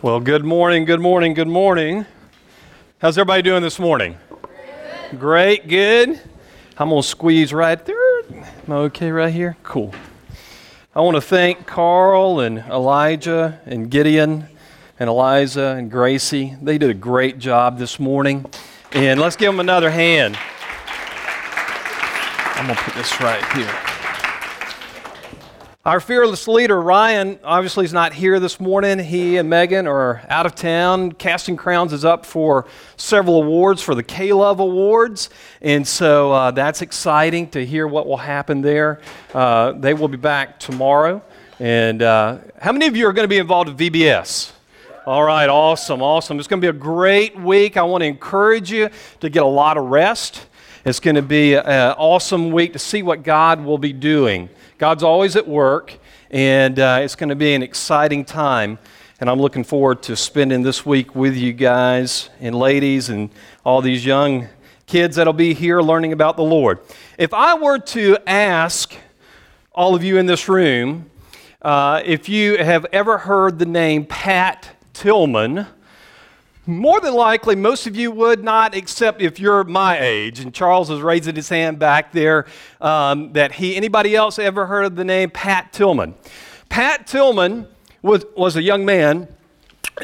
Well, good morning, good morning, good morning. How's everybody doing this morning? Great, good. I'm going to squeeze right there. Am I okay right here? Cool. I want to thank Carl and Elijah and Gideon and Eliza and Gracie. They did a great job this morning. And let's give them another hand. I'm going to put this right here. Our fearless leader, Ryan, obviously is not here this morning. He and Megan are out of town. Casting Crowns is up for several awards for the K Love Awards. And so uh, that's exciting to hear what will happen there. Uh, they will be back tomorrow. And uh, how many of you are going to be involved with VBS? All right, awesome, awesome. It's going to be a great week. I want to encourage you to get a lot of rest. It's going to be an awesome week to see what God will be doing. God's always at work, and uh, it's going to be an exciting time. And I'm looking forward to spending this week with you guys and ladies and all these young kids that'll be here learning about the Lord. If I were to ask all of you in this room uh, if you have ever heard the name Pat Tillman, more than likely, most of you would not, except if you're my age. And Charles is raising his hand back there. Um, that he, anybody else ever heard of the name Pat Tillman? Pat Tillman was, was a young man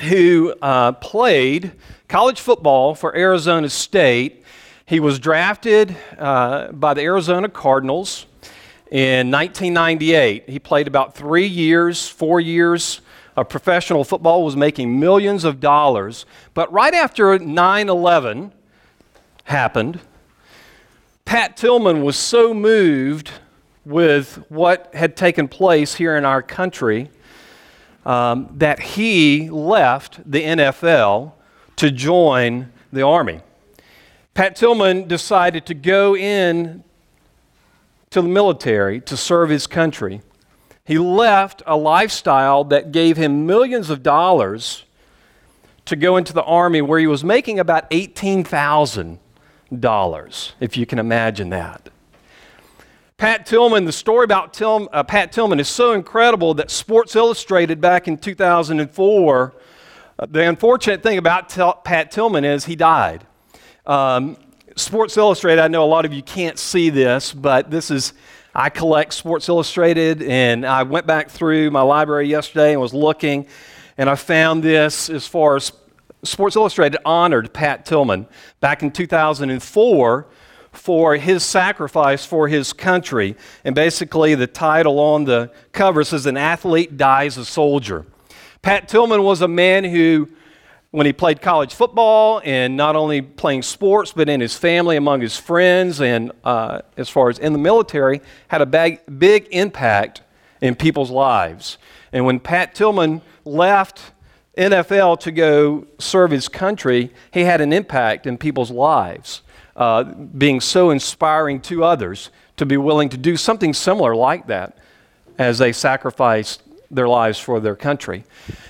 who uh, played college football for Arizona State. He was drafted uh, by the Arizona Cardinals in 1998. He played about three years, four years of professional football, was making millions of dollars. But right after 9 11 happened, Pat Tillman was so moved with what had taken place here in our country um, that he left the NFL to join the Army. Pat Tillman decided to go in to the military to serve his country. He left a lifestyle that gave him millions of dollars to go into the army where he was making about $18,000, if you can imagine that. Pat Tillman, the story about Til, uh, Pat Tillman is so incredible that Sports Illustrated back in 2004, uh, the unfortunate thing about Pat Tillman is he died. Um, Sports Illustrated, I know a lot of you can't see this, but this is I collect Sports Illustrated, and I went back through my library yesterday and was looking, and I found this as far as Sports Illustrated honored Pat Tillman back in 2004 for his sacrifice for his country. And basically, the title on the cover says, An Athlete Dies a Soldier. Pat Tillman was a man who when he played college football and not only playing sports, but in his family, among his friends, and uh, as far as in the military, had a big, big impact in people's lives. And when Pat Tillman left NFL to go serve his country, he had an impact in people's lives, uh, being so inspiring to others to be willing to do something similar like that as they sacrificed their lives for their country.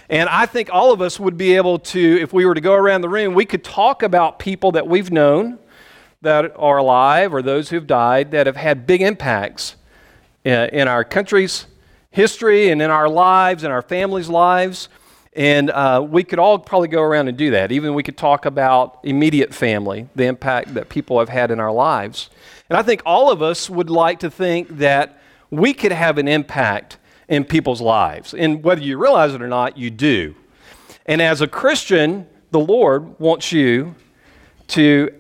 And I think all of us would be able to, if we were to go around the room, we could talk about people that we've known that are alive or those who've died that have had big impacts in, our country's history and in our lives and our families' lives. And uh, we could all probably go around and do that. Even we could talk about immediate family, the impact that people have had in our lives. And I think all of us would like to think that we could have an impact in people's lives. And whether you realize it or not, you do. And as a Christian, the Lord wants you to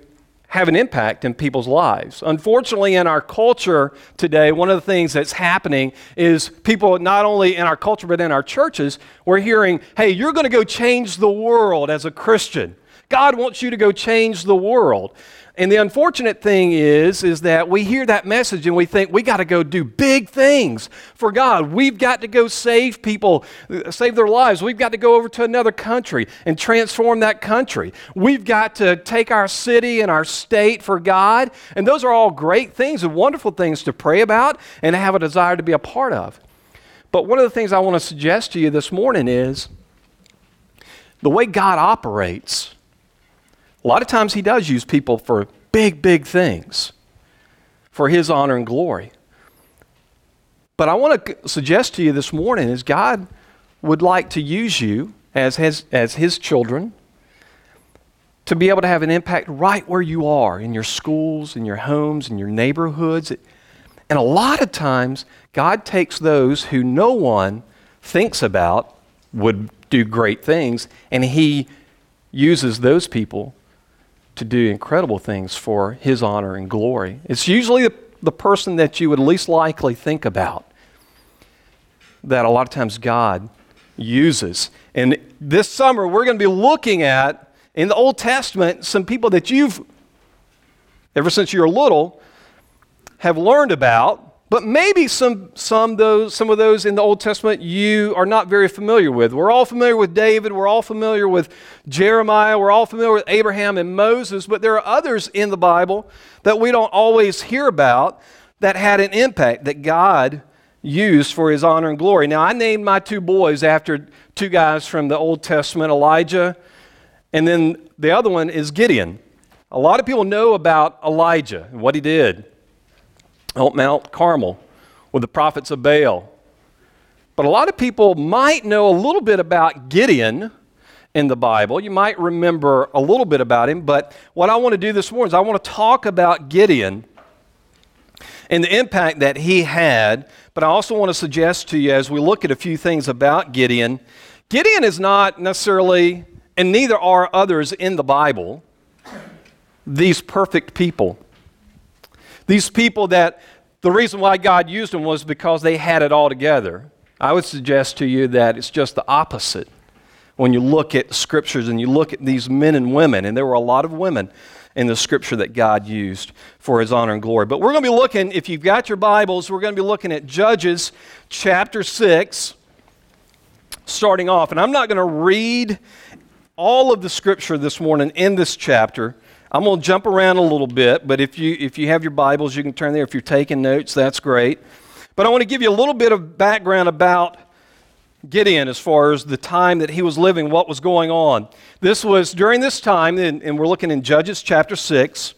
have an impact in people's lives. Unfortunately, in our culture today, one of the things that's happening is people, not only in our culture, but in our churches, we're hearing, hey, you're going to go change the world as a Christian. God wants you to go change the world. And the unfortunate thing is, is that we hear that message and we think we got to go do big things for God. We've got to go save people, save their lives. We've got to go over to another country and transform that country. We've got to take our city and our state for God. And those are all great things and wonderful things to pray about and have a desire to be a part of. But one of the things I want to suggest to you this morning is the way God operates a lot of times he does use people for big, big things for his honor and glory. But I want to suggest to you this morning is God would like to use you as his, as his children to be able to have an impact right where you are in your schools, in your homes, in your neighborhoods. And a lot of times, God takes those who no one thinks about would do great things, and He uses those people to do incredible things for His honor and glory. It's usually the, the person that you would least likely think about that a lot of times God uses. And this summer, we're going to be looking at in the Old Testament some people that you've, ever since you were little, have learned about, but maybe some, some, those, some of those in the Old Testament you are not very familiar with. We're all familiar with David, we're all familiar with Jeremiah, we're all familiar with Abraham and Moses, but there are others in the Bible that we don't always hear about that had an impact that God used for his honor and glory. Now, I named my two boys after two guys from the Old Testament Elijah, and then the other one is Gideon. A lot of people know about Elijah and what he did Mount Carmel with the prophets of Baal. But a lot of people might know a little bit about Gideon in the Bible. You might remember a little bit about him, but what I want to do this morning is I want to talk about Gideon and the impact that he had. But I also want to suggest to you as we look at a few things about Gideon, Gideon is not necessarily, and neither are others in the Bible, these perfect people. These people that the reason why God used them was because they had it all together. I would suggest to you that it's just the opposite when you look at scriptures and you look at these men and women, and there were a lot of women in the scripture that God used for his honor and glory. But we're going to be looking, if you've got your Bibles, we're going to be looking at Judges chapter 6, starting off. And I'm not going to read all of the scripture this morning in this chapter. I'm going to jump around a little bit, but if you, if you have your Bibles, you can turn there. If you're taking notes, that's great. But I want to give you a little bit of background about Gideon as far as the time that he was living, what was going on. This was during this time, and, and we're looking in Judges chapter 6.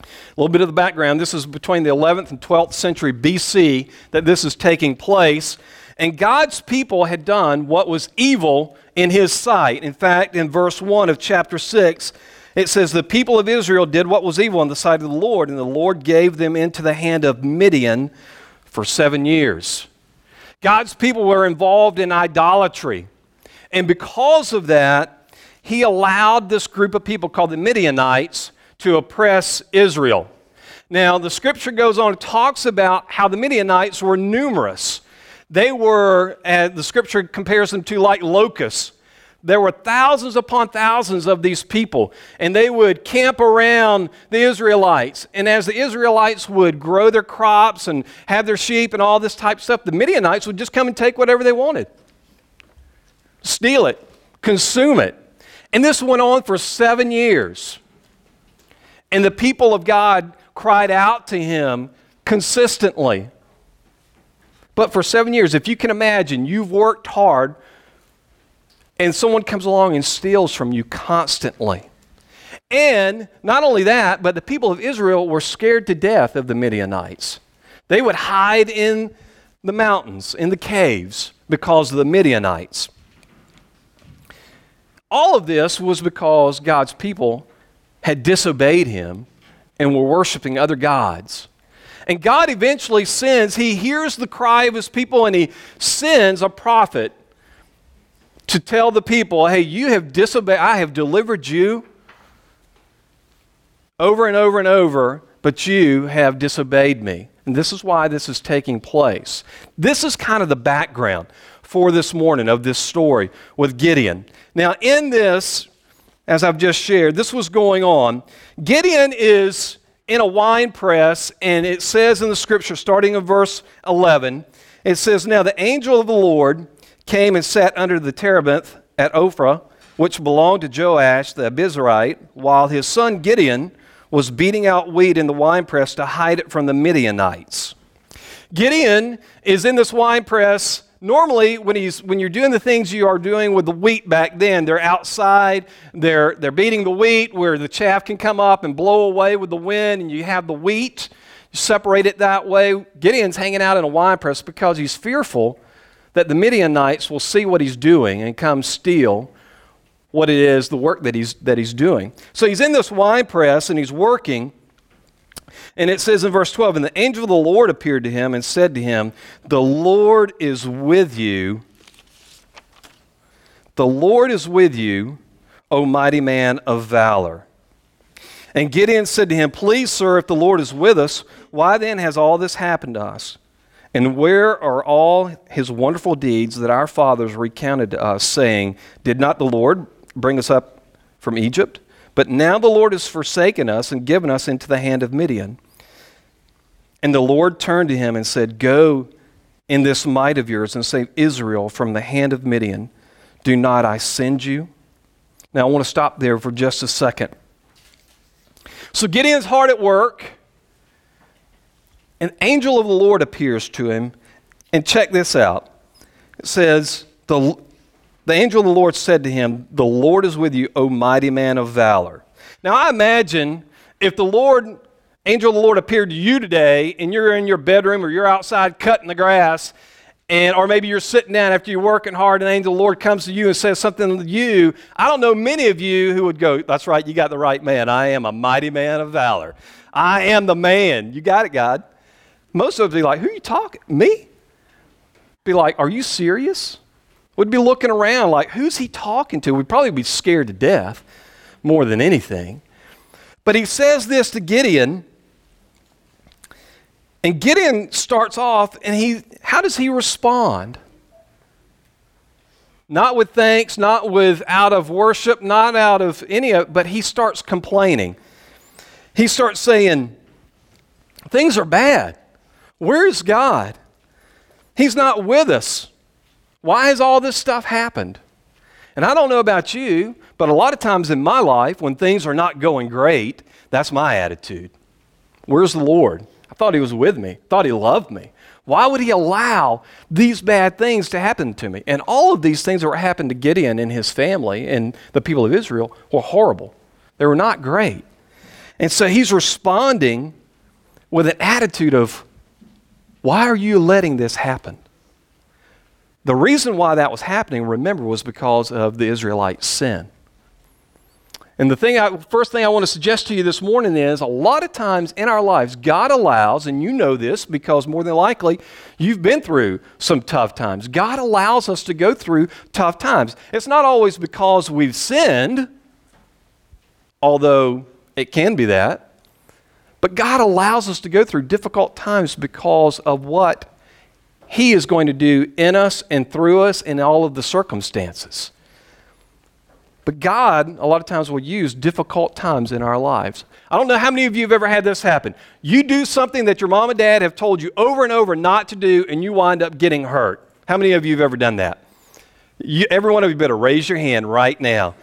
A little bit of the background. This is between the 11th and 12th century BC that this is taking place. And God's people had done what was evil in his sight. In fact, in verse 1 of chapter 6, it says, The people of Israel did what was evil in the sight of the Lord, and the Lord gave them into the hand of Midian for seven years. God's people were involved in idolatry. And because of that, he allowed this group of people called the Midianites to oppress Israel. Now, the scripture goes on and talks about how the Midianites were numerous. They were, uh, the scripture compares them to like locusts there were thousands upon thousands of these people, and they would camp around the Israelites. And as the Israelites would grow their crops and have their sheep and all this type of stuff, the Midianites would just come and take whatever they wanted steal it, consume it. And this went on for seven years. And the people of God cried out to him consistently. But for seven years, if you can imagine, you've worked hard and someone comes along and steals from you constantly. And not only that, but the people of Israel were scared to death of the Midianites. They would hide in the mountains, in the caves, because of the Midianites. All of this was because God's people had disobeyed him and were worshiping other gods. And God eventually sends, he hears the cry of his people and he sends a prophet to tell the people, hey, you have disobeyed, I have delivered you over and over and over, but you have disobeyed me. And this is why this is taking place. This is kind of the background for this morning of this story with Gideon. Now, in this, as I've just shared, this was going on. Gideon is in a wine press, and it says in the scripture, starting in verse 11, it says, Now the angel of the Lord came and sat under the terebinth at Ophrah, which belonged to Joash the Abiezrite, while his son Gideon was beating out wheat in the winepress to hide it from the Midianites. Gideon is in this winepress. Normally, when, he's, when you're doing the things you are doing with the wheat back then, they're outside, they're, they're beating the wheat where the chaff can come up and blow away with the wind, and you have the wheat. You separate it that way. Gideon's hanging out in a winepress because he's fearful that the Midianites will see what he's doing and come steal what it is, the work that he's, that he's doing. So he's in this wine press and he's working. And it says in verse 12, And the angel of the Lord appeared to him and said to him, The Lord is with you. The Lord is with you, O mighty man of valor. And Gideon said to him, Please, sir, if the Lord is with us, why then has all this happened to us? And where are all his wonderful deeds that our fathers recounted to us, saying, Did not the Lord bring us up from Egypt? But now the Lord has forsaken us and given us into the hand of Midian. And the Lord turned to him and said, Go in this might of yours and save Israel from the hand of Midian. Do not I send you? Now I want to stop there for just a second. So Gideon's hard at work. An angel of the Lord appears to him. And check this out. It says, the, the angel of the Lord said to him, The Lord is with you, O mighty man of valor. Now I imagine if the Lord, angel of the Lord appeared to you today and you're in your bedroom or you're outside cutting the grass and or maybe you're sitting down after you're working hard and angel of the lord comes to you and says something to you i don't know many of you who would go that's right you got the right man i am a mighty man of valor i am the man you got it god most of us be like who are you talking me be like are you serious we'd be looking around like who's he talking to we'd probably be scared to death more than anything but he says this to gideon and Gideon starts off, and he, how does he respond? Not with thanks, not with out of worship, not out of any of, but he starts complaining. He starts saying, Things are bad. Where is God? He's not with us. Why has all this stuff happened? And I don't know about you, but a lot of times in my life, when things are not going great, that's my attitude. Where's the Lord? I thought he was with me, thought he loved me. Why would he allow these bad things to happen to me? And all of these things that were happening to Gideon and his family and the people of Israel were horrible. They were not great. And so he's responding with an attitude of, Why are you letting this happen? The reason why that was happening, remember, was because of the Israelites' sin. And the thing I, first thing I want to suggest to you this morning is a lot of times in our lives, God allows, and you know this because more than likely you've been through some tough times. God allows us to go through tough times. It's not always because we've sinned, although it can be that, but God allows us to go through difficult times because of what He is going to do in us and through us in all of the circumstances. But God, a lot of times, will use difficult times in our lives. I don't know how many of you have ever had this happen. You do something that your mom and dad have told you over and over not to do, and you wind up getting hurt. How many of you have ever done that? You, every one of you better raise your hand right now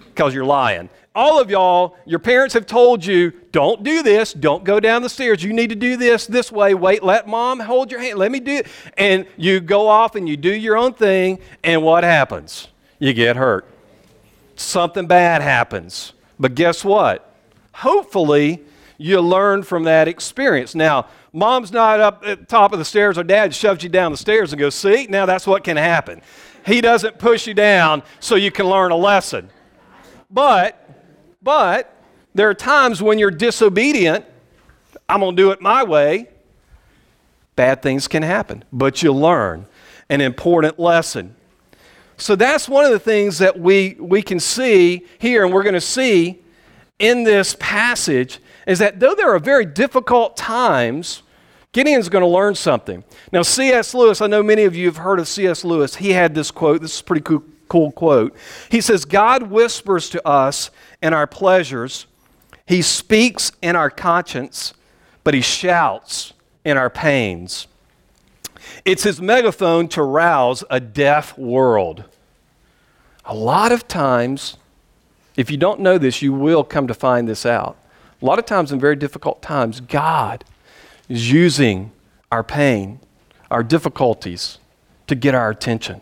because you're lying. All of y'all, your parents have told you, don't do this, don't go down the stairs. You need to do this this way. Wait, let mom hold your hand. Let me do it. And you go off and you do your own thing, and what happens? You get hurt something bad happens. But guess what? Hopefully, you learn from that experience. Now, mom's not up at the top of the stairs, or dad shoves you down the stairs and goes, See, now that's what can happen. He doesn't push you down so you can learn a lesson. But, but, there are times when you're disobedient, I'm going to do it my way. Bad things can happen, but you learn an important lesson. So that's one of the things that we, we can see here, and we're going to see in this passage, is that though there are very difficult times, Gideon's going to learn something. Now, C.S. Lewis, I know many of you have heard of C.S. Lewis. He had this quote. This is a pretty cool, cool quote. He says, God whispers to us in our pleasures, He speaks in our conscience, but He shouts in our pains. It's his megaphone to rouse a deaf world. A lot of times, if you don't know this, you will come to find this out. A lot of times, in very difficult times, God is using our pain, our difficulties, to get our attention.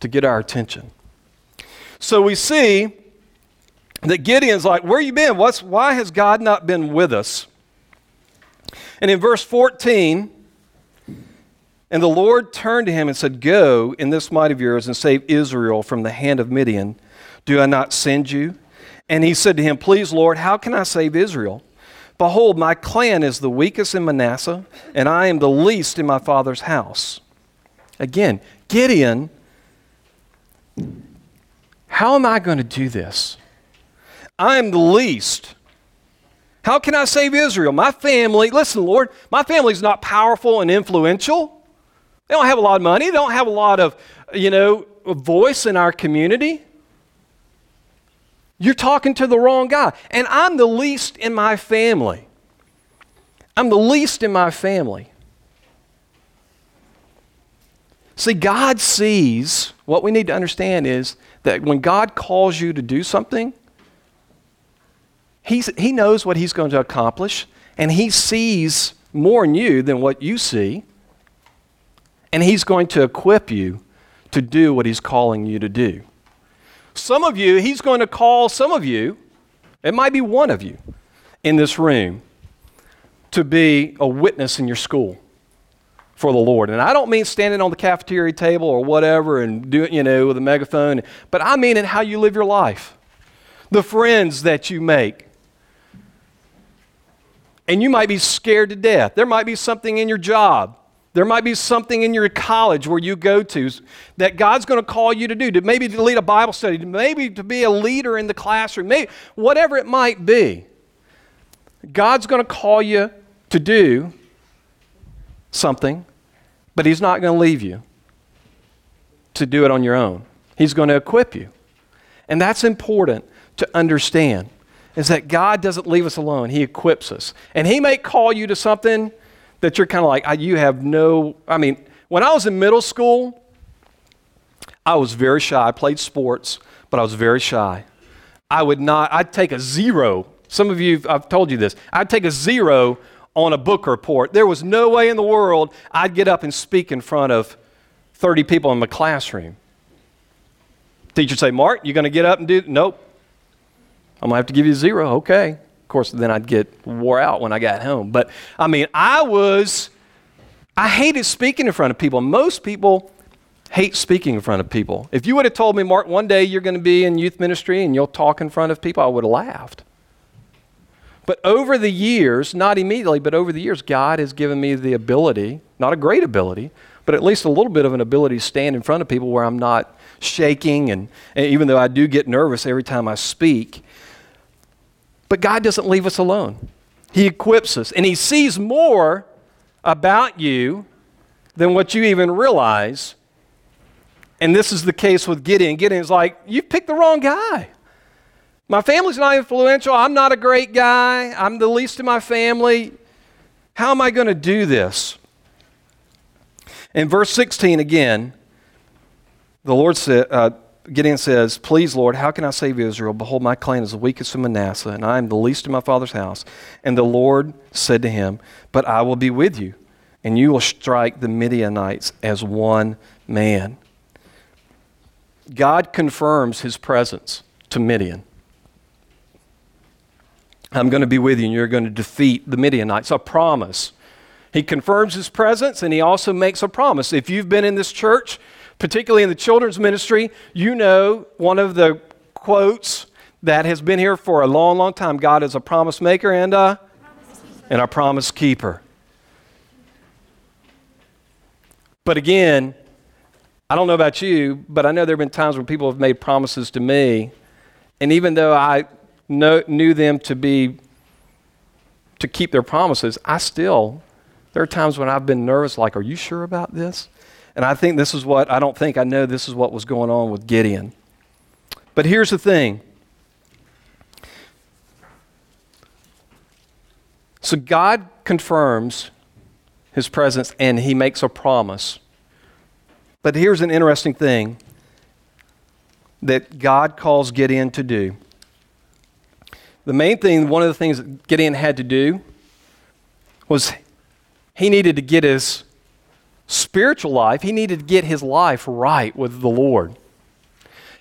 To get our attention. So we see that Gideon's like, Where you been? What's, why has God not been with us? And in verse 14, And the Lord turned to him and said, Go in this might of yours and save Israel from the hand of Midian. Do I not send you? And he said to him, Please, Lord, how can I save Israel? Behold, my clan is the weakest in Manasseh, and I am the least in my father's house. Again, Gideon, how am I going to do this? I am the least. How can I save Israel? My family, listen, Lord, my family's not powerful and influential. They don't have a lot of money. They don't have a lot of, you know, voice in our community. You're talking to the wrong guy. And I'm the least in my family. I'm the least in my family. See, God sees, what we need to understand is that when God calls you to do something, he's, He knows what He's going to accomplish, and He sees more in you than what you see and He's going to equip you to do what He's calling you to do. Some of you, He's going to call some of you, it might be one of you in this room, to be a witness in your school for the Lord. And I don't mean standing on the cafeteria table or whatever and doing, you know, with a megaphone, but I mean in how you live your life, the friends that you make. And you might be scared to death. There might be something in your job there might be something in your college where you go to that God's going to call you to do, to maybe to lead a Bible study, maybe to be a leader in the classroom, maybe whatever it might be. God's going to call you to do something, but He's not going to leave you to do it on your own. He's going to equip you. And that's important to understand is that God doesn't leave us alone. He equips us. And He may call you to something that you're kind of like, you have no, I mean, when I was in middle school, I was very shy. I played sports, but I was very shy. I would not, I'd take a zero. Some of you, I've told you this, I'd take a zero on a book report. There was no way in the world I'd get up and speak in front of 30 people in my classroom. Teacher'd say, Mark, you're going to get up and do? Nope. I'm going to have to give you zero. Okay. Of course, then I'd get wore out when I got home. But I mean, I was, I hated speaking in front of people. Most people hate speaking in front of people. If you would have told me, Mark, one day you're going to be in youth ministry and you'll talk in front of people, I would have laughed. But over the years, not immediately, but over the years, God has given me the ability, not a great ability, but at least a little bit of an ability to stand in front of people where I'm not shaking. And, and even though I do get nervous every time I speak, but God doesn't leave us alone. He equips us, and He sees more about you than what you even realize. And this is the case with Gideon. Gideon's like, "You've picked the wrong guy. My family's not influential. I'm not a great guy. I'm the least in my family. How am I going to do this? In verse 16 again, the Lord said, uh, Gideon says, Please, Lord, how can I save Israel? Behold, my clan is the weakest in Manasseh, and I am the least in my father's house. And the Lord said to him, But I will be with you, and you will strike the Midianites as one man. God confirms his presence to Midian. I'm going to be with you, and you're going to defeat the Midianites. A promise. He confirms his presence, and he also makes a promise. If you've been in this church, particularly in the children's ministry, you know one of the quotes that has been here for a long, long time God is a promise maker and a, and a promise keeper. But again, I don't know about you, but I know there have been times when people have made promises to me, and even though I know, knew them to be to keep their promises, I still there are times when I've been nervous, like, are you sure about this? And I think this is what, I don't think, I know this is what was going on with Gideon. But here's the thing. So God confirms his presence and he makes a promise. But here's an interesting thing that God calls Gideon to do. The main thing, one of the things that Gideon had to do was he needed to get his spiritual life, he needed to get his life right with the Lord.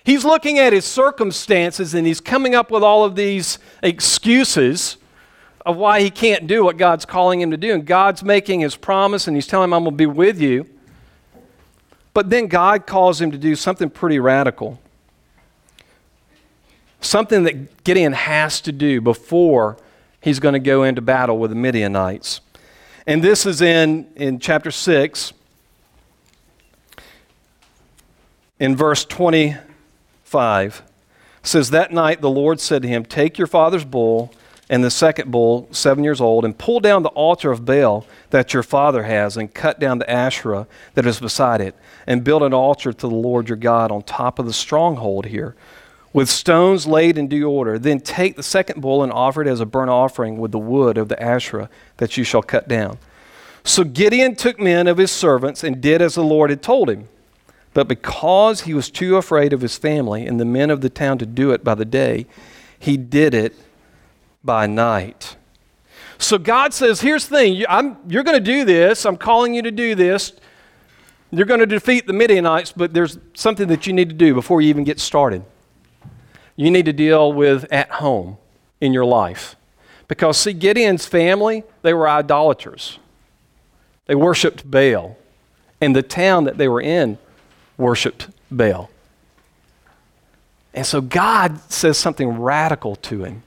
He's looking at his circumstances and he's coming up with all of these excuses of why he can't do what God's calling him to do. And God's making his promise and he's telling him, I'm going to be with you. But then God calls him to do something pretty radical. Something that Gideon has to do before he's going to go into battle with the Midianites. And this is in, in chapter 6, in verse 25. It says, That night the Lord said to him, Take your father's bull and the second bull, seven years old, and pull down the altar of Baal that your father has, and cut down the Asherah that is beside it, and build an altar to the Lord your God on top of the stronghold here with stones laid in due order. Then take the second bull and offer it as a burnt offering with the wood of the Asherah that you shall cut down. So Gideon took men of his servants and did as the Lord had told him. But because he was too afraid of his family and the men of the town to do it by the day, he did it by night. So God says, Here's the thing you're going to do this. I'm calling you to do this. You're going to defeat the Midianites, but there's something that you need to do before you even get started you need to deal with at home in your life. Because, see, Gideon's family, they were idolaters. They worshiped Baal. And the town that they were in worshiped Baal. And so God says something radical to him.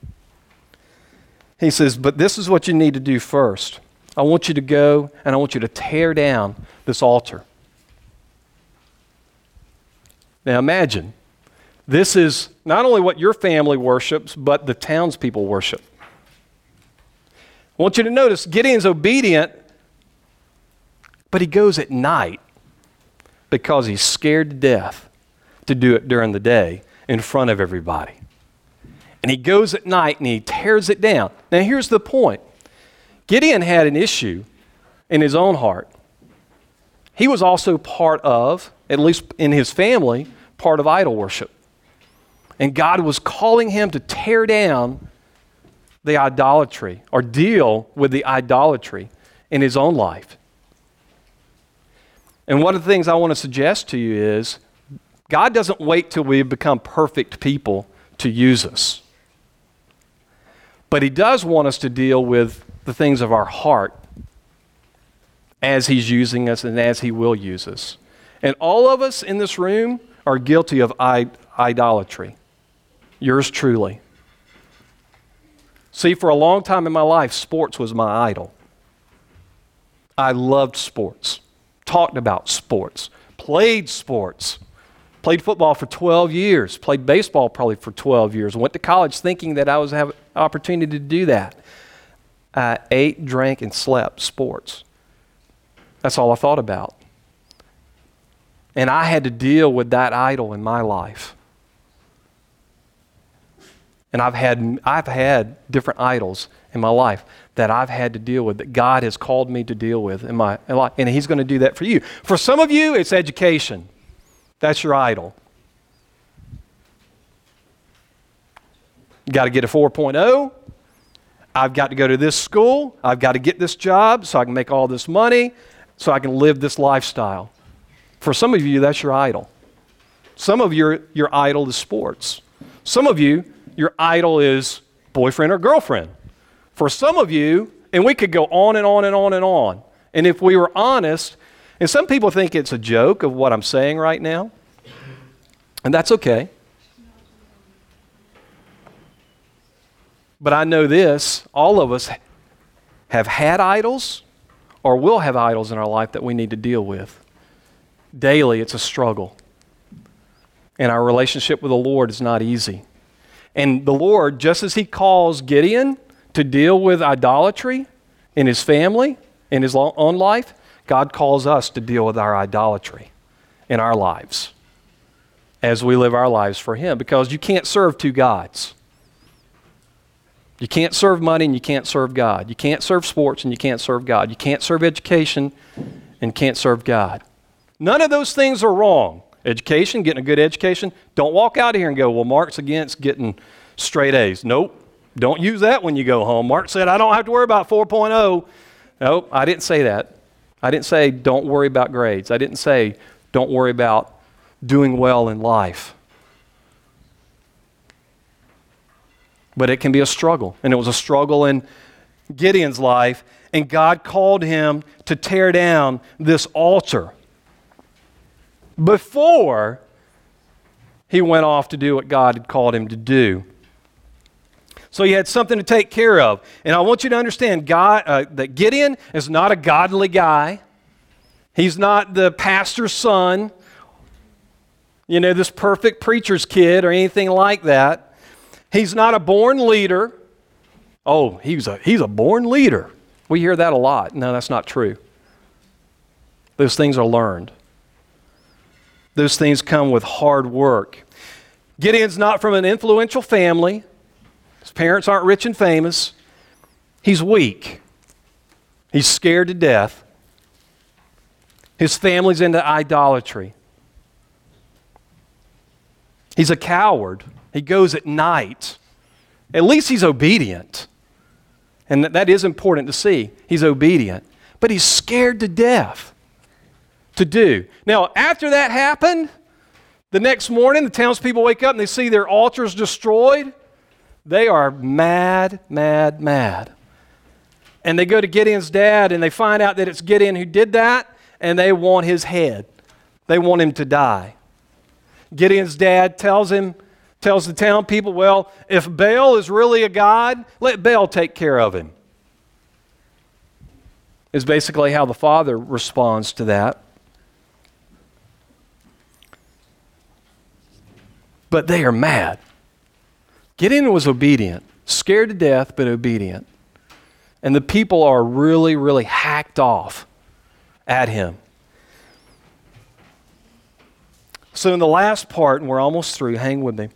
He says, But this is what you need to do first. I want you to go and I want you to tear down this altar. Now imagine this is not only what your family worships, but the townspeople worship. I want you to notice Gideon's obedient, but he goes at night because he's scared to death to do it during the day in front of everybody. And he goes at night and he tears it down. Now, here's the point Gideon had an issue in his own heart. He was also part of, at least in his family, part of idol worship. And God was calling him to tear down the idolatry or deal with the idolatry in his own life. And one of the things I want to suggest to you is God doesn't wait till we become perfect people to use us. But He does want us to deal with the things of our heart as He's using us and as He will use us. And all of us in this room are guilty of idolatry. Yours truly. See, for a long time in my life, sports was my idol. I loved sports, talked about sports, played sports, played football for 12 years, played baseball probably for 12 years, went to college thinking that I was have opportunity to do that. I ate, drank, and slept sports. That's all I thought about. And I had to deal with that idol in my life. And I've had, I've had different idols in my life that I've had to deal with, that God has called me to deal with in my life. And He's going to do that for you. For some of you, it's education. That's your idol. Got to get a 4.0. I've got to go to this school. I've got to get this job so I can make all this money, so I can live this lifestyle. For some of you, that's your idol. Some of your, your idol is sports. Some of you, your idol is boyfriend or girlfriend. For some of you, and we could go on and on and on and on. And if we were honest, and some people think it's a joke of what I'm saying right now, and that's okay. But I know this all of us have had idols or will have idols in our life that we need to deal with. Daily, it's a struggle. And our relationship with the Lord is not easy. And the Lord, just as He calls Gideon to deal with idolatry in his family, in his own life, God calls us to deal with our idolatry in our lives as we live our lives for Him because you can't serve two gods. You can't serve money and you can't serve God. You can't serve sports and you can't serve God. You can't serve education and can't serve God. None of those things are wrong. Education, getting a good education. Don't walk out of here and go, well, Mark's against getting straight A's. Nope. Don't use that when you go home. Mark said, I don't have to worry about 4.0. Nope, I didn't say that. I didn't say don't worry about grades. I didn't say don't worry about doing well in life. But it can be a struggle. And it was a struggle in Gideon's life. And God called him to tear down this altar before he went off to do what God had called him to do. So he had something to take care of. And I want you to understand God, uh, that Gideon is not a godly guy. He's not the pastor's son, you know, this perfect preacher's kid or anything like that. He's not a born leader. Oh, he's a, he's a born leader. We hear that a lot. No, that's not true. Those things are learned. Those things come with hard work. Gideon's not from an influential family. His parents aren't rich and famous. He's weak. He's scared to death. His family's into idolatry. He's a coward. He goes at night. At least he's obedient. And that is important to see. He's obedient. But he's scared to death to do. Now, after that happened, the next morning, the townspeople wake up and they see their altars destroyed. They are mad, mad, mad. And they go to Gideon's dad and they find out that it's Gideon who did that and they want his head. They want him to die. Gideon's dad tells him, tells the town people, well, if Baal is really a god, let Baal take care of him. Is basically how the father responds to that. But they are mad. Gideon was obedient, scared to death, but obedient. And the people are really, really hacked off at him. So, in the last part, and we're almost through, hang with me.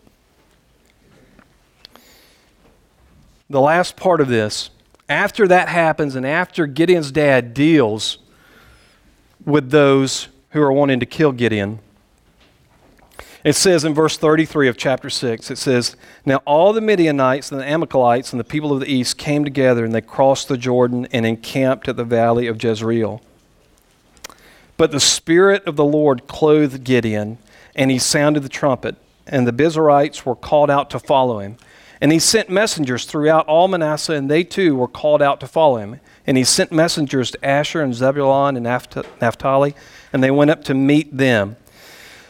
The last part of this, after that happens, and after Gideon's dad deals with those who are wanting to kill Gideon, it says in verse 33 of chapter 6, it says, Now all the Midianites and the Amalekites and the people of the east came together, and they crossed the Jordan and encamped at the valley of Jezreel. But the Spirit of the Lord clothed Gideon, and he sounded the trumpet, and the Abiezrites were called out to follow him. And he sent messengers throughout all Manasseh, and they too were called out to follow him. And he sent messengers to Asher and Zebulun and Naphtali, and they went up to meet them.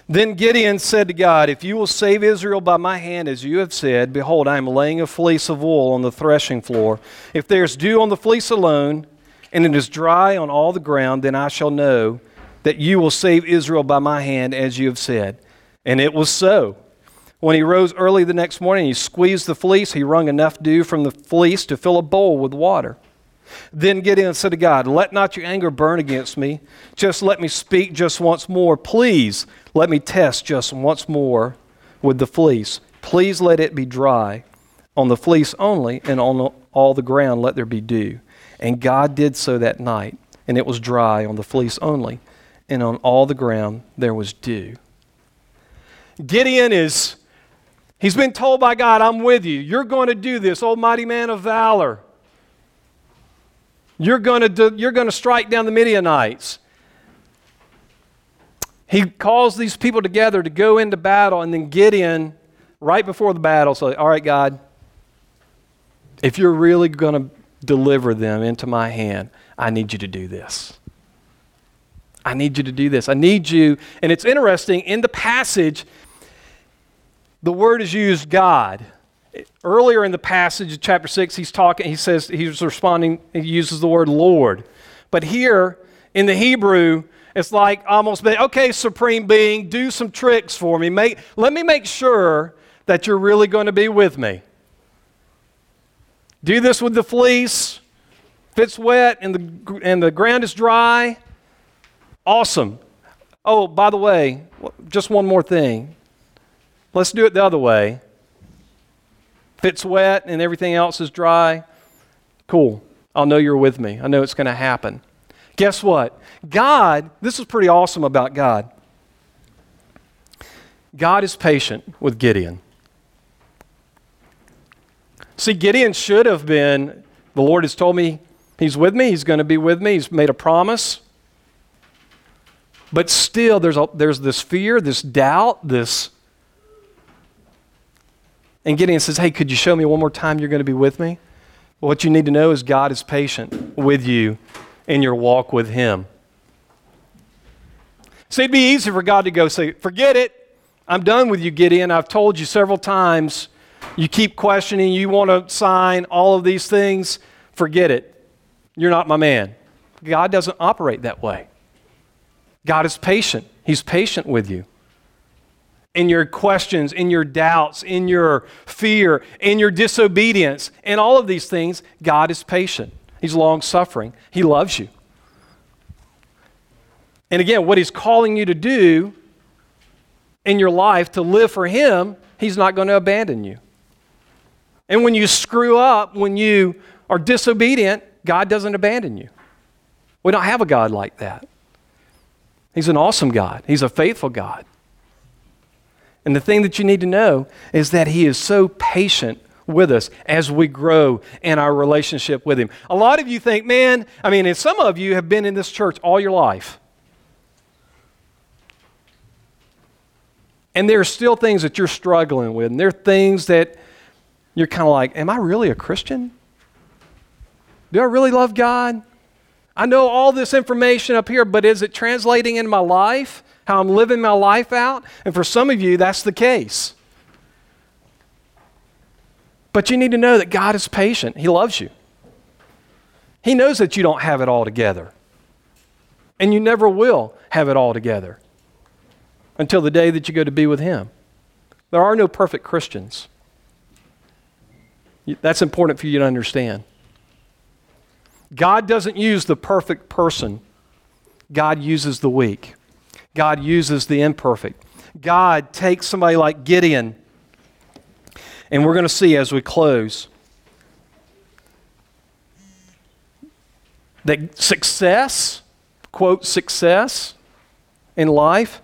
Then Gideon said to God, If you will save Israel by my hand, as you have said, behold, I am laying a fleece of wool on the threshing floor. If there is dew on the fleece alone, and it is dry on all the ground, then I shall know that you will save Israel by my hand, as you have said. And it was so. When he rose early the next morning, he squeezed the fleece. He wrung enough dew from the fleece to fill a bowl with water. Then Gideon said to God, Let not your anger burn against me. Just let me speak just once more. Please let me test just once more with the fleece. Please let it be dry on the fleece only, and on all the ground let there be dew. And God did so that night, and it was dry on the fleece only, and on all the ground there was dew. Gideon is, he's been told by God, I'm with you. You're going to do this, almighty man of valor. You're going to, do, you're going to strike down the Midianites. He calls these people together to go into battle, and then Gideon, right before the battle, say, All right, God, if you're really going to deliver them into my hand, I need you to do this. I need you to do this. I need you. And it's interesting, in the passage, the word is used God. Earlier in the passage, chapter 6, he's talking, he says, he's responding, he uses the word Lord. But here in the Hebrew, it's like almost, okay, Supreme Being, do some tricks for me. Make, let me make sure that you're really going to be with me. Do this with the fleece. If it's wet and the, and the ground is dry, awesome. Oh, by the way, just one more thing. Let's do it the other way. If it's wet and everything else is dry, cool. I'll know you're with me. I know it's going to happen. Guess what? God, this is pretty awesome about God. God is patient with Gideon. See, Gideon should have been, the Lord has told me he's with me, he's going to be with me, he's made a promise. But still, there's, a, there's this fear, this doubt, this. And Gideon says, Hey, could you show me one more time you're going to be with me? Well, what you need to know is God is patient with you in your walk with Him. See, it'd be easy for God to go say, Forget it. I'm done with you, Gideon. I've told you several times. You keep questioning. You want to sign all of these things. Forget it. You're not my man. God doesn't operate that way. God is patient. He's patient with you. In your questions, in your doubts, in your fear, in your disobedience, in all of these things, God is patient. He's long suffering. He loves you. And again, what He's calling you to do in your life to live for Him, He's not going to abandon you. And when you screw up, when you are disobedient, God doesn't abandon you. We don't have a God like that. He's an awesome God, He's a faithful God. And the thing that you need to know is that He is so patient with us as we grow in our relationship with Him. A lot of you think, man, I mean, and some of you have been in this church all your life. And there are still things that you're struggling with, and there are things that you're kind of like, Am I really a Christian? Do I really love God? I know all this information up here, but is it translating in my life? How I'm living my life out? And for some of you, that's the case. But you need to know that God is patient. He loves you. He knows that you don't have it all together. And you never will have it all together until the day that you go to be with Him. There are no perfect Christians. That's important for you to understand. God doesn't use the perfect person, God uses the weak. God uses the imperfect. God takes somebody like Gideon, and we're going to see as we close that success, quote, success in life,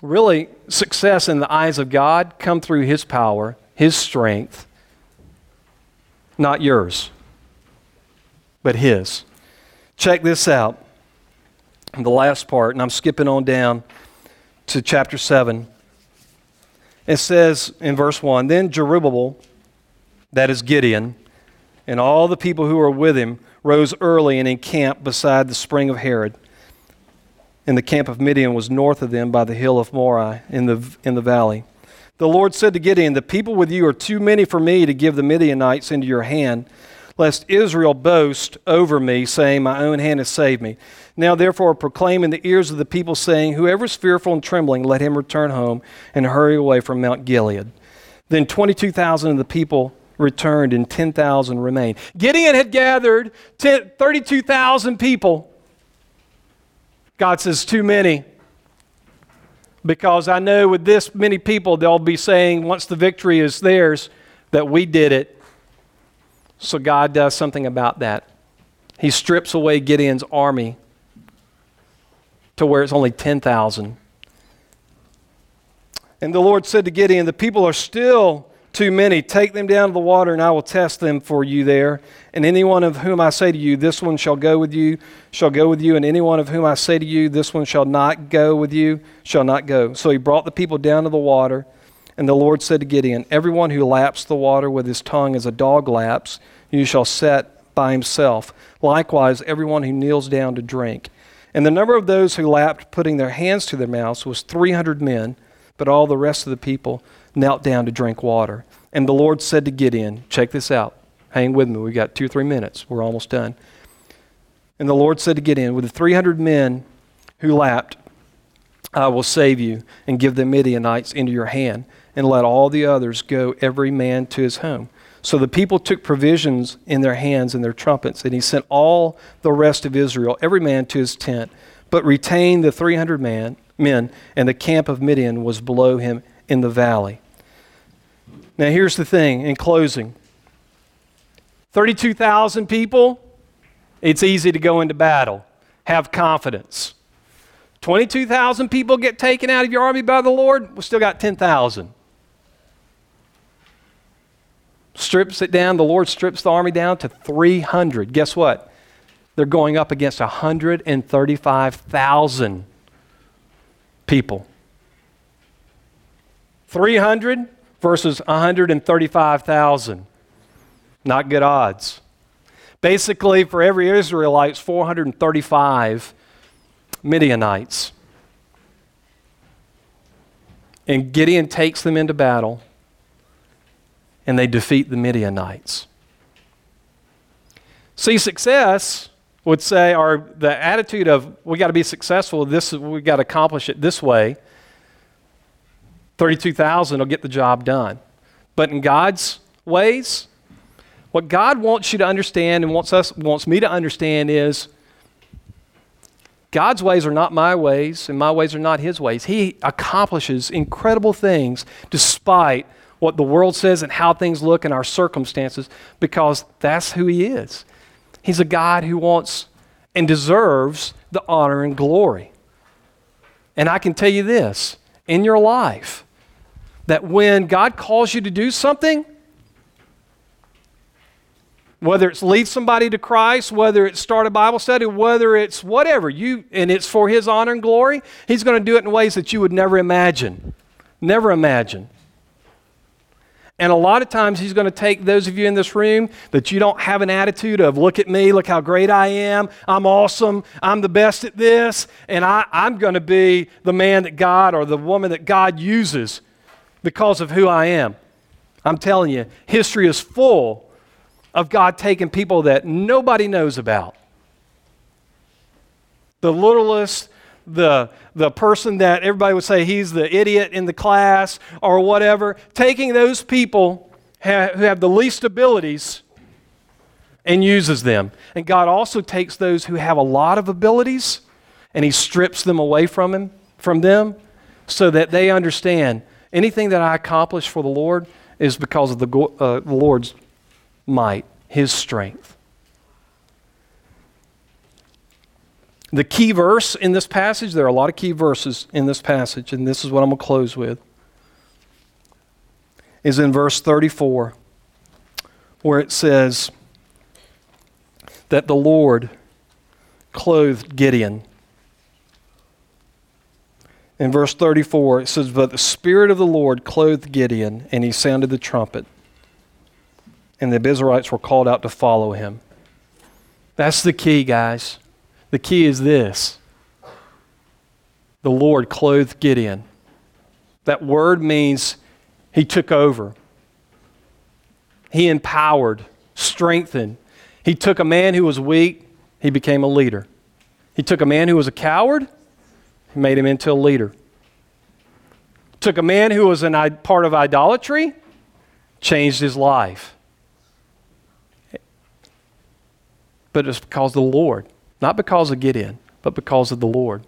really, success in the eyes of God come through His power, His strength, not yours, but His. Check this out. The last part, and I'm skipping on down to chapter 7. It says in verse 1 Then Jerubbaal, that is Gideon, and all the people who were with him rose early and encamped beside the spring of Harod. And the camp of Midian was north of them by the hill of Moreh in the, in the valley. The Lord said to Gideon, The people with you are too many for me to give the Midianites into your hand, lest Israel boast over me, saying, My own hand has saved me. Now therefore proclaim in the ears of the people, saying, Whoever is fearful and trembling, let him return home and hurry away from Mount Gilead. Then 22,000 of the people returned, and 10,000 remained. Gideon had gathered 32,000 people. God says, Too many because I know with this many people, they'll be saying, once the victory is theirs, that we did it. So God does something about that. He strips away Gideon's army to where it's only 10,000. And the Lord said to Gideon, The people are still too many. Take them down to the water, and I will test them for you there. And anyone of whom I say to you, This one shall go with you, shall go with you. And anyone of whom I say to you, This one shall not go with you, shall not go. So he brought the people down to the water. And the Lord said to Gideon, Everyone who laps the water with his tongue as a dog laps, you shall set by himself. Likewise, everyone who kneels down to drink. And the number of those who lapped, putting their hands to their mouths, was 300 men, but all the rest of the people knelt down to drink water. And the Lord said to Gideon, Check this out. Hang with me. We've got two or three minutes. We're almost done. And the Lord said to Gideon, With the 300 men who lapped, I will save you and give the Midianites into your hand, and let all the others go, every man to his home. So the people took provisions in their hands and their trumpets, and he sent all the rest of Israel, every man to his tent, but retained the 300 man, men, and the camp of Midian was below him in the valley. Now, here's the thing in closing 32,000 people, it's easy to go into battle. Have confidence. 22,000 people get taken out of your army by the Lord, we still got 10,000. Strips it down, the Lord strips the army down to 300. Guess what? They're going up against 135,000 people. 300 versus 135,000. Not good odds. Basically, for every Israelite, it's 435 Midianites. And Gideon takes them into battle, and they defeat the Midianites. See, success would say, or the attitude of we got to be successful, this we got to accomplish it this way. 32,000 will get the job done. But in God's ways, what God wants you to understand and wants us wants me to understand is God's ways are not my ways, and my ways are not his ways. He accomplishes incredible things despite what the world says and how things look in our circumstances because that's who he is. He's a God who wants and deserves the honor and glory. And I can tell you this in your life that when God calls you to do something, whether it's lead somebody to Christ, whether it's start a Bible study, whether it's whatever, you and it's for his honor and glory, he's going to do it in ways that you would never imagine. Never imagine. And a lot of times he's going to take those of you in this room that you don't have an attitude of, look at me, look how great I am, I'm awesome, I'm the best at this, and I, I'm going to be the man that God or the woman that God uses because of who I am. I'm telling you, history is full of God taking people that nobody knows about. The littlest, the, the person that everybody would say he's the idiot in the class or whatever, taking those people ha- who have the least abilities and uses them. And God also takes those who have a lot of abilities and he strips them away from him from them so that they understand anything that I accomplish for the Lord is because of the, uh, the Lord's might, his strength. The key verse in this passage, there are a lot of key verses in this passage, and this is what I'm going to close with, is in verse 34, where it says that the Lord clothed Gideon. In verse 34, it says, But the Spirit of the Lord clothed Gideon, and he sounded the trumpet and the Abiezrites were called out to follow him. That's the key, guys. The key is this the Lord clothed Gideon. That word means he took over, he empowered, strengthened. He took a man who was weak, he became a leader. He took a man who was a coward, he made him into a leader. Took a man who was a part of idolatry, changed his life. but it's because the Lord. Not because of Gideon, but because of the Lord.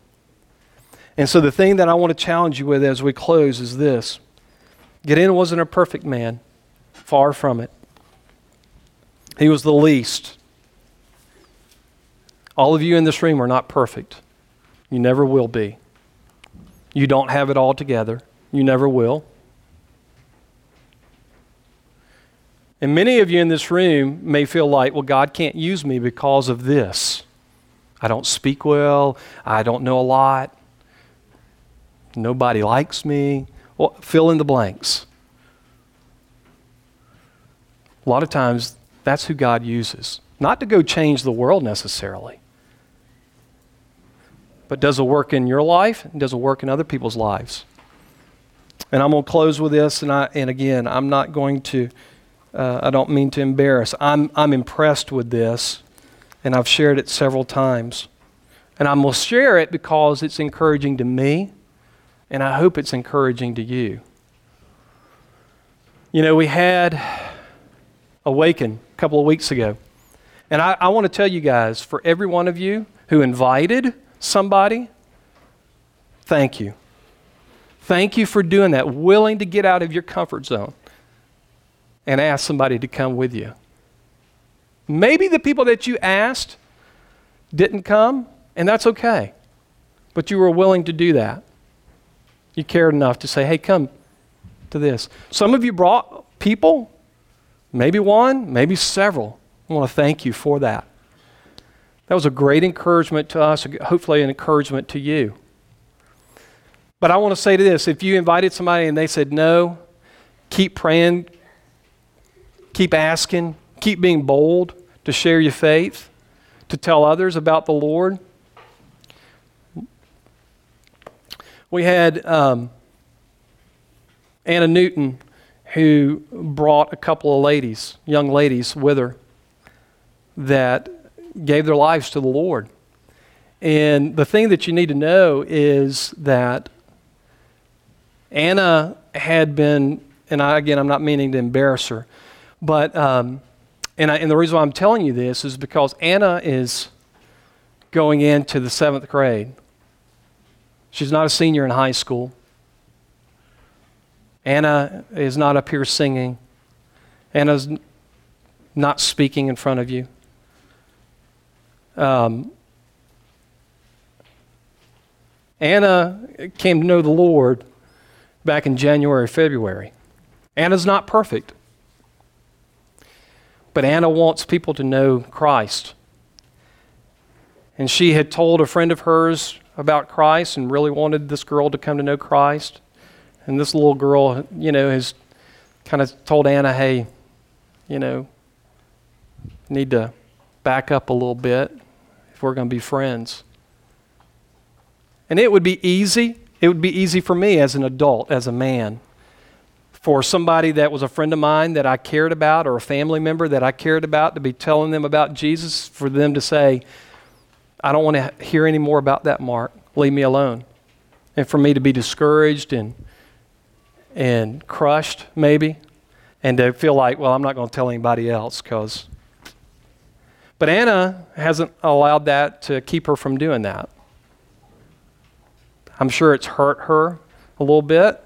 And so the thing that I want to challenge you with as we close is this Gideon wasn't a perfect man, far from it. He was the least. All of you in this room are not perfect. You never will be. You don't have it all together. You never will. And many of you in this room may feel like, well, God can't use me because of this. I don't speak well. I don't know a lot. Nobody likes me. Well, fill in the blanks. A lot of times, that's who God uses. Not to go change the world necessarily, but does a work in your life and does a work in other people's lives. And I'm going to close with this, and, I, and again, I'm not going to uh, I don't mean to embarrass. I'm, I'm impressed with this, and I've shared it several times. And I'm going to share it because it's encouraging to me, and I hope it's encouraging to you. You know, we had Awaken a couple of weeks ago. And I, I want to tell you guys, for every one of you who invited somebody, thank you. Thank you for doing that, willing to get out of your comfort zone and ask somebody to come with you. Maybe the people that you asked didn't come, and that's okay. But you were willing to do that. You cared enough to say, hey, come to this. Some of you brought people, maybe one, maybe several. I want to thank you for that. That was a great encouragement to us, hopefully, an encouragement to you. But I want to say to this if you invited somebody and they said no, keep praying, Keep asking, keep being bold to share your faith, to tell others about the Lord. We had um, Anna Newton, who brought a couple of ladies, young ladies, with her that gave their lives to the Lord. And the thing that you need to know is that Anna had been, and I, again, I'm not meaning to embarrass her, but, um, and, I, and the reason why I'm telling you this is because Anna is going into the seventh grade. She's not a senior in high school. Anna is not up here singing. Anna's not speaking in front of you. Um, Anna came to know the Lord back in January, February. Anna's not perfect, but Anna wants people to know Christ. And she had told a friend of hers about Christ and really wanted this girl to come to know Christ. And this little girl, you know, has kind of told Anna, hey, you know, need to back up a little bit if we're going to be friends. And it would be easy. It would be easy for me as an adult, as a man, for somebody that was a friend of mine that I cared about or a family member that I cared about to be telling them about Jesus, for them to say, I don't want to hear any more about that, Mark. Leave me alone. And for me to be discouraged and, and crushed, maybe, and to feel like, well, I'm not going to tell anybody else because. But Anna hasn't allowed that to keep her from doing that. I'm sure it's hurt her a little bit,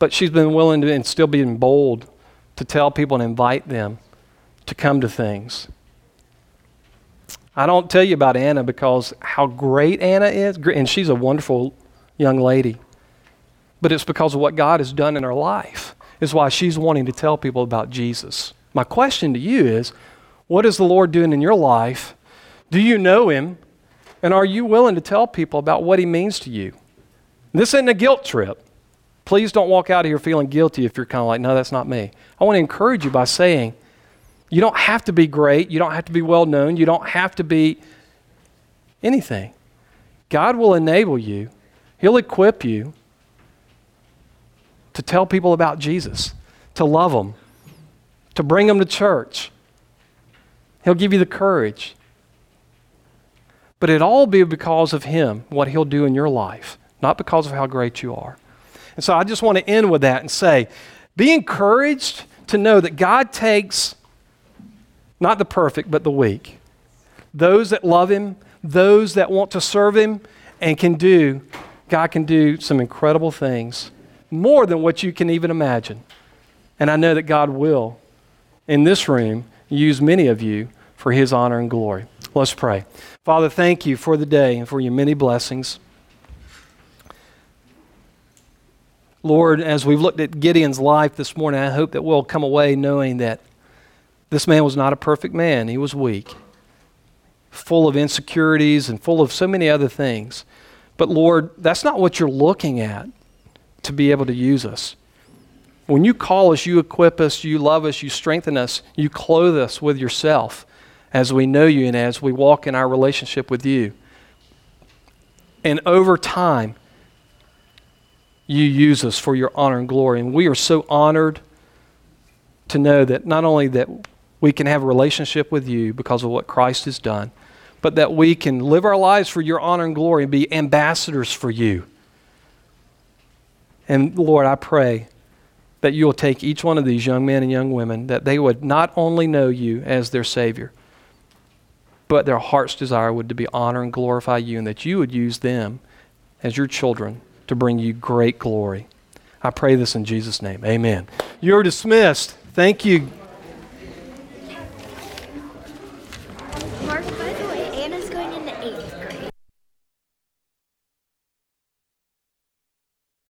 but she's been willing to and still being bold to tell people and invite them to come to things. I don't tell you about Anna because how great Anna is, and she's a wonderful young lady. But it's because of what God has done in her life, is why she's wanting to tell people about Jesus. My question to you is what is the Lord doing in your life? Do you know Him? And are you willing to tell people about what He means to you? This isn't a guilt trip. Please don't walk out of here feeling guilty if you're kind of like, no, that's not me. I want to encourage you by saying, you don't have to be great. You don't have to be well known. You don't have to be anything. God will enable you, He'll equip you to tell people about Jesus, to love them, to bring them to church. He'll give you the courage. But it all be because of Him, what He'll do in your life, not because of how great you are. And so I just want to end with that and say be encouraged to know that God takes not the perfect, but the weak. Those that love Him, those that want to serve Him and can do, God can do some incredible things, more than what you can even imagine. And I know that God will, in this room, use many of you for His honor and glory. Let's pray. Father, thank you for the day and for your many blessings. Lord, as we've looked at Gideon's life this morning, I hope that we'll come away knowing that this man was not a perfect man. He was weak, full of insecurities and full of so many other things. But Lord, that's not what you're looking at to be able to use us. When you call us, you equip us, you love us, you strengthen us, you clothe us with yourself as we know you and as we walk in our relationship with you. And over time, you use us for your honor and glory. And we are so honored to know that not only that we can have a relationship with you because of what Christ has done, but that we can live our lives for your honor and glory and be ambassadors for you. And Lord, I pray that you will take each one of these young men and young women, that they would not only know you as their Savior, but their heart's desire would to be honor and glorify you, and that you would use them as your children to bring you great glory. I pray this in Jesus' name. Amen. You're dismissed. Thank you.